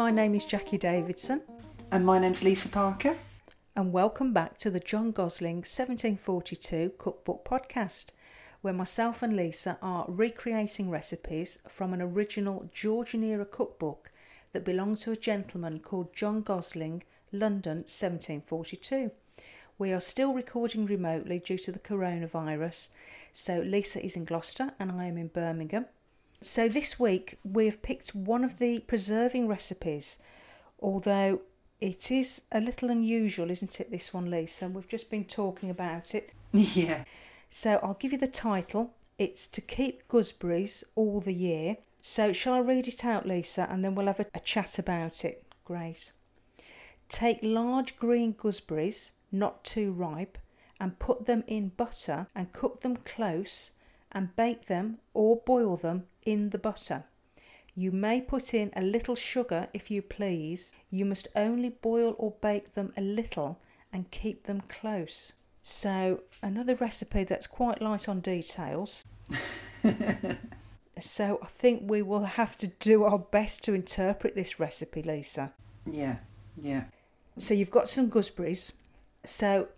my name is Jacqui Davidson, And my name's Lisa Parker. and welcome back to the John Gosling 1742 Cookbook Podcast, where myself and Lisa are recreating recipes from an original Georgian era cookbook that belonged to a gentleman called John Gosling, London 1742. We are still recording remotely due to the coronavirus, so Lisa is in Gloucester and I am in Birmingham. So this week we have picked one of the preserving recipes, although it is a little unusual, isn't it, this one, Lisa? We've just been talking about it. Yeah. So I'll give you the title. It's To Keep Gooseberries All the Year. So shall I read it out, Lisa, and then we'll have a, a chat about it? Great. Take large green gooseberries, not too ripe, and put them in butter and cook them close and bake them or boil them in the butter. You may put in a little sugar if you please. You must only boil or bake them a little and keep them close. So, another recipe that's quite light on details. so, I think we will have to do our best to interpret this recipe, Lisa. Yeah. Yeah. So, you've got some gooseberries. So,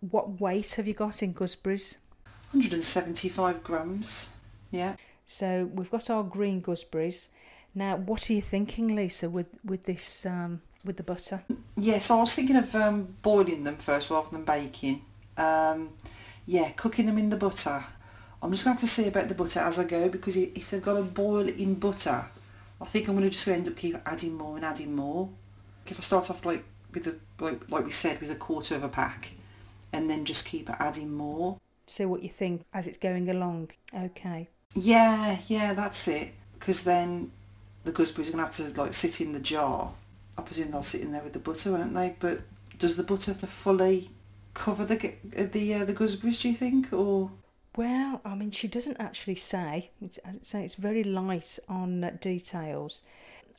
what weight have you got in gooseberries? 175 grams. Yeah. So, we've got our green gooseberries. Now, what are you thinking, Lisa, with with this um, with the butter? Yeah, so I was thinking of um, boiling them first rather than baking. Um, yeah, cooking them in the butter. I'm just going to have to see about the butter as I go because if they've got to boil in butter, I think I'm going to just end up keep adding more and adding more. If I start off like with a like, like we said with a quarter of a pack, and then just keep adding more. See what you think as it's going along. Okay. Yeah, yeah, that's it. Because then the gooseberries are going to have to like sit in the jar. I presume they'll sit in there with the butter, won't they? But does the butter have to fully cover the uh, the uh, the gooseberries? Do you think, or Well, I mean, she doesn't actually say. It's, I'd say it's very light on uh, details.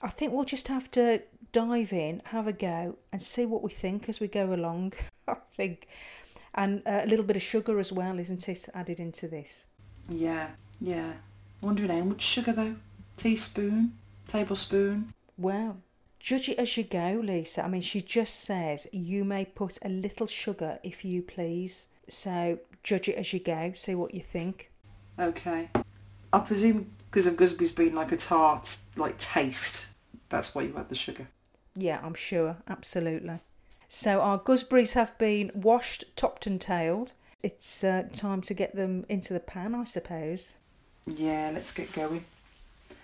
I think we'll just have to dive in, have a go, and see what we think as we go along. I think, and uh, a little bit of sugar as well, isn't it, added into this? yeah, yeah? Wondering how much sugar though? Teaspoon, tablespoon. Well, judge it as you go, Lisa. I mean, she just says you may put a little sugar if you please. So judge it as you go. See what you think. Okay. I presume because of gooseberries being like a tart, like taste. That's why you add the sugar. Yeah, I'm sure, absolutely. So our gooseberries have been washed, topped and tailed. It's uh, time to get them into the pan, I suppose. Yeah, let's get going.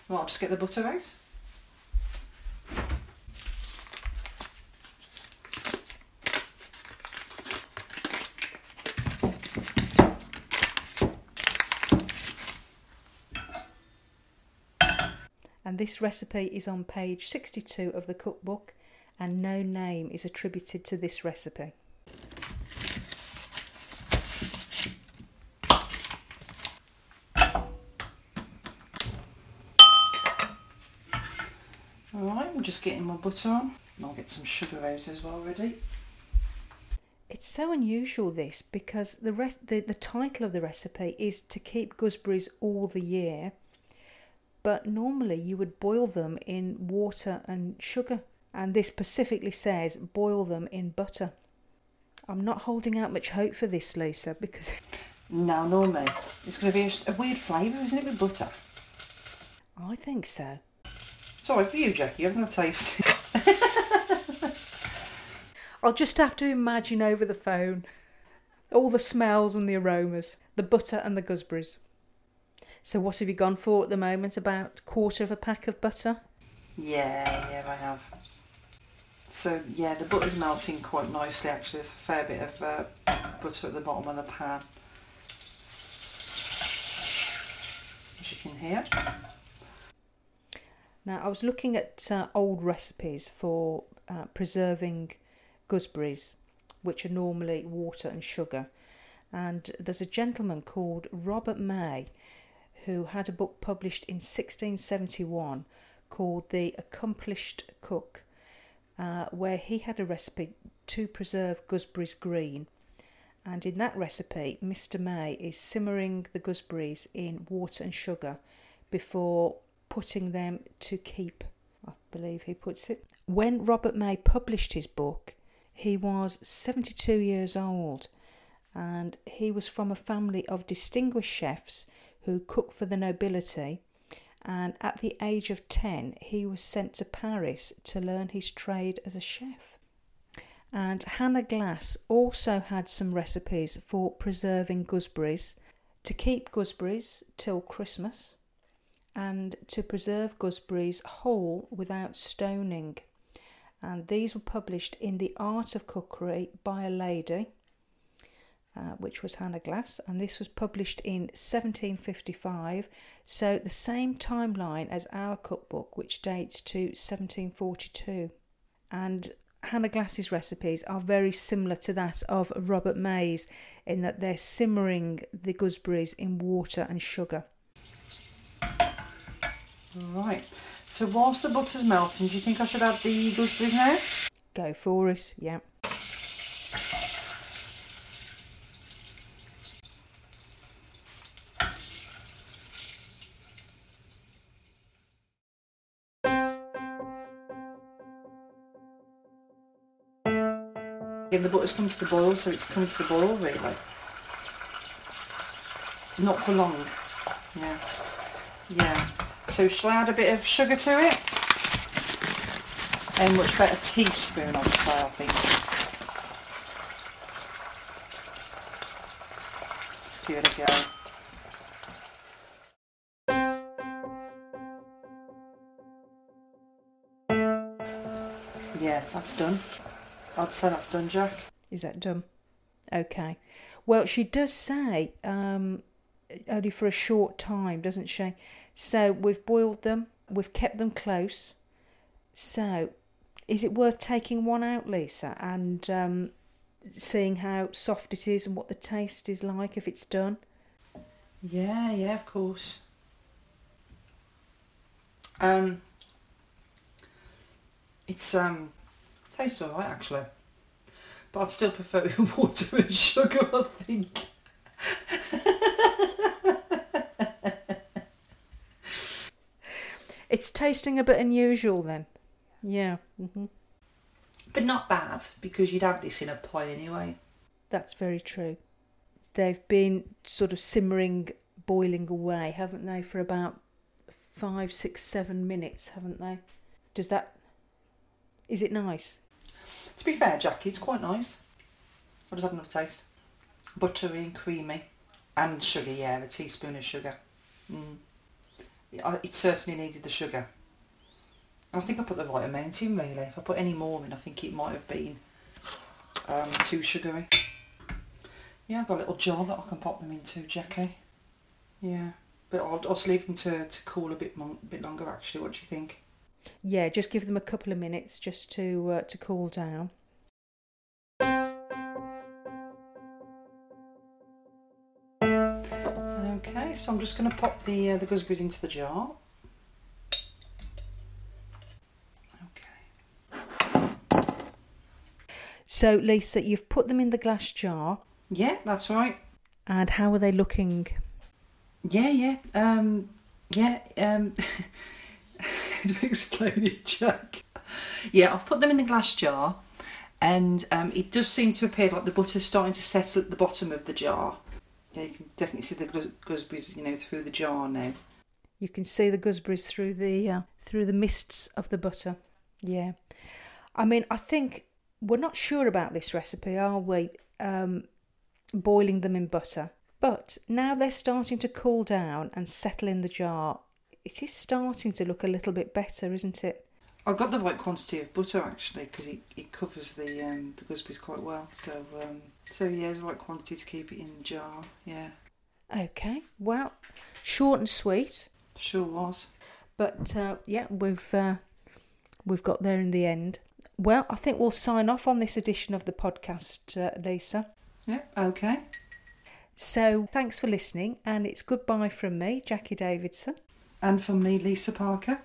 Well, I'll just get the butter out. And this recipe is on page 62 of the cookbook, and no name is attributed to this recipe. Alright, I'm just getting my butter on. And I'll get some sugar out as well ready. It's so unusual this because the re- the, the title of the recipe is to keep gooseberries all the year, but normally you would boil them in water and sugar, and this specifically says boil them in butter. I'm not holding out much hope for this, Lisa, because Now, normally, it's going to be a, a weird flavour, isn't it, with butter? I think so. Sorry for you, Jacqui, I've not tasted it. I'll just have to imagine over the phone all the smells and the aromas, the butter and the gooseberries. So, what have you gone for at the moment? About quarter of a pack of butter? Yeah, yeah, I have. So, yeah, the butter's melting quite nicely, actually. There's a fair bit of uh, butter at the bottom of the pan. As you can hear. Now, I was looking at uh, old recipes for uh, preserving gooseberries, which are normally water and sugar. And there's a gentleman called Robert May who had a book published in 1671 called The Accomplished Cook, uh, where he had a recipe to preserve gooseberries green. And in that recipe, Mr. May is simmering the gooseberries in water and sugar before putting them to keep I believe he puts it. When Robert May published his book, he was 72 years old and he was from a family of distinguished chefs who cooked for the nobility. And at the age of 10, he was sent to Paris to learn his trade as a chef. And Hannah Glasse also had some recipes for preserving gooseberries to keep gooseberries till Christmas and to preserve gooseberries whole without stoning. And these were published in The Art of Cookery by a lady, uh, which was Hannah Glasse, and this was published in 1755, so the same timeline as our cookbook, which dates to 1742. And Hannah Glasse's recipes are very similar to that of Robert May's in that they're simmering the gooseberries in water and sugar. Right. So whilst the butter's melting, do you think I should add the gooseberries now? Go for it, yeah. The butter's come to the boil, so it's come to the boil really. Not for long. Yeah. Yeah. So shall I add a bit of sugar to it? And much better teaspoon, I'd say, I think. Let's give it a go. Yeah, that's done. I'd say that's done, Jack. Is that done? Okay. Well, she does say um, only for a short time, doesn't she? So we've boiled them, we've kept them close. So, is it worth taking one out, Lisa, and um, seeing how soft it is and what the taste is like if it's done? Yeah, yeah, of course. Um, it's um, tastes alright actually, but I'd still prefer water and sugar. I think. It's tasting a bit unusual then. Yeah. hmm But not bad because you'd have this in a pie anyway. That's very true. They've been sort of simmering, boiling away, haven't they, for about five, six, seven minutes, haven't they? Does that. Is it nice? To be fair, Jacqui, it's quite nice. I'll just have another taste. Buttery and creamy, and sugar. Yeah, a teaspoon of sugar. Mm. It certainly needed the sugar. I think I put the right amount in really. If I put any more in, I think it might have been um, too sugary. Yeah, I've got a little jar that I can pop them into, Jacqui. Yeah, but I'll, I'll just leave them to, to cool a bit mon- bit longer. Actually, what do you think? Yeah, just give them a couple of minutes just to uh, to cool down. Okay, so I'm just going to pop the uh, the gooseberries into the jar. Okay. So, Lisa, you've put them in the glass jar, Yeah, that's right. and how are they looking? Yeah, yeah, um, yeah. Um, how do explain it, Jack? Yeah, I've put them in the glass jar, and um, it does seem to appear like the butter's starting to settle at the bottom of the jar. Yeah, you can definitely see the goose- gooseberries, you know, through the jar now. You can see the gooseberries through the uh, through the mists of the butter. Yeah, I mean, I think we're not sure about this recipe, are we? Um, boiling them in butter, but now they're starting to cool down and settle in the jar. It is starting to look a little bit better, isn't it? I got the right quantity of butter actually because it, it covers the um, the gooseberries quite well. So um, so yeah, it's the right quantity to keep it in the jar. Yeah, Okay, well, short and sweet, sure was. but uh, yeah, we've uh, we've got there in the end. Well, I think we'll sign off on this edition of the podcast, uh, Lisa. Yeah, okay. So thanks for listening, and it's goodbye from me, Jacqui Davidson. And from me, Lisa Parker.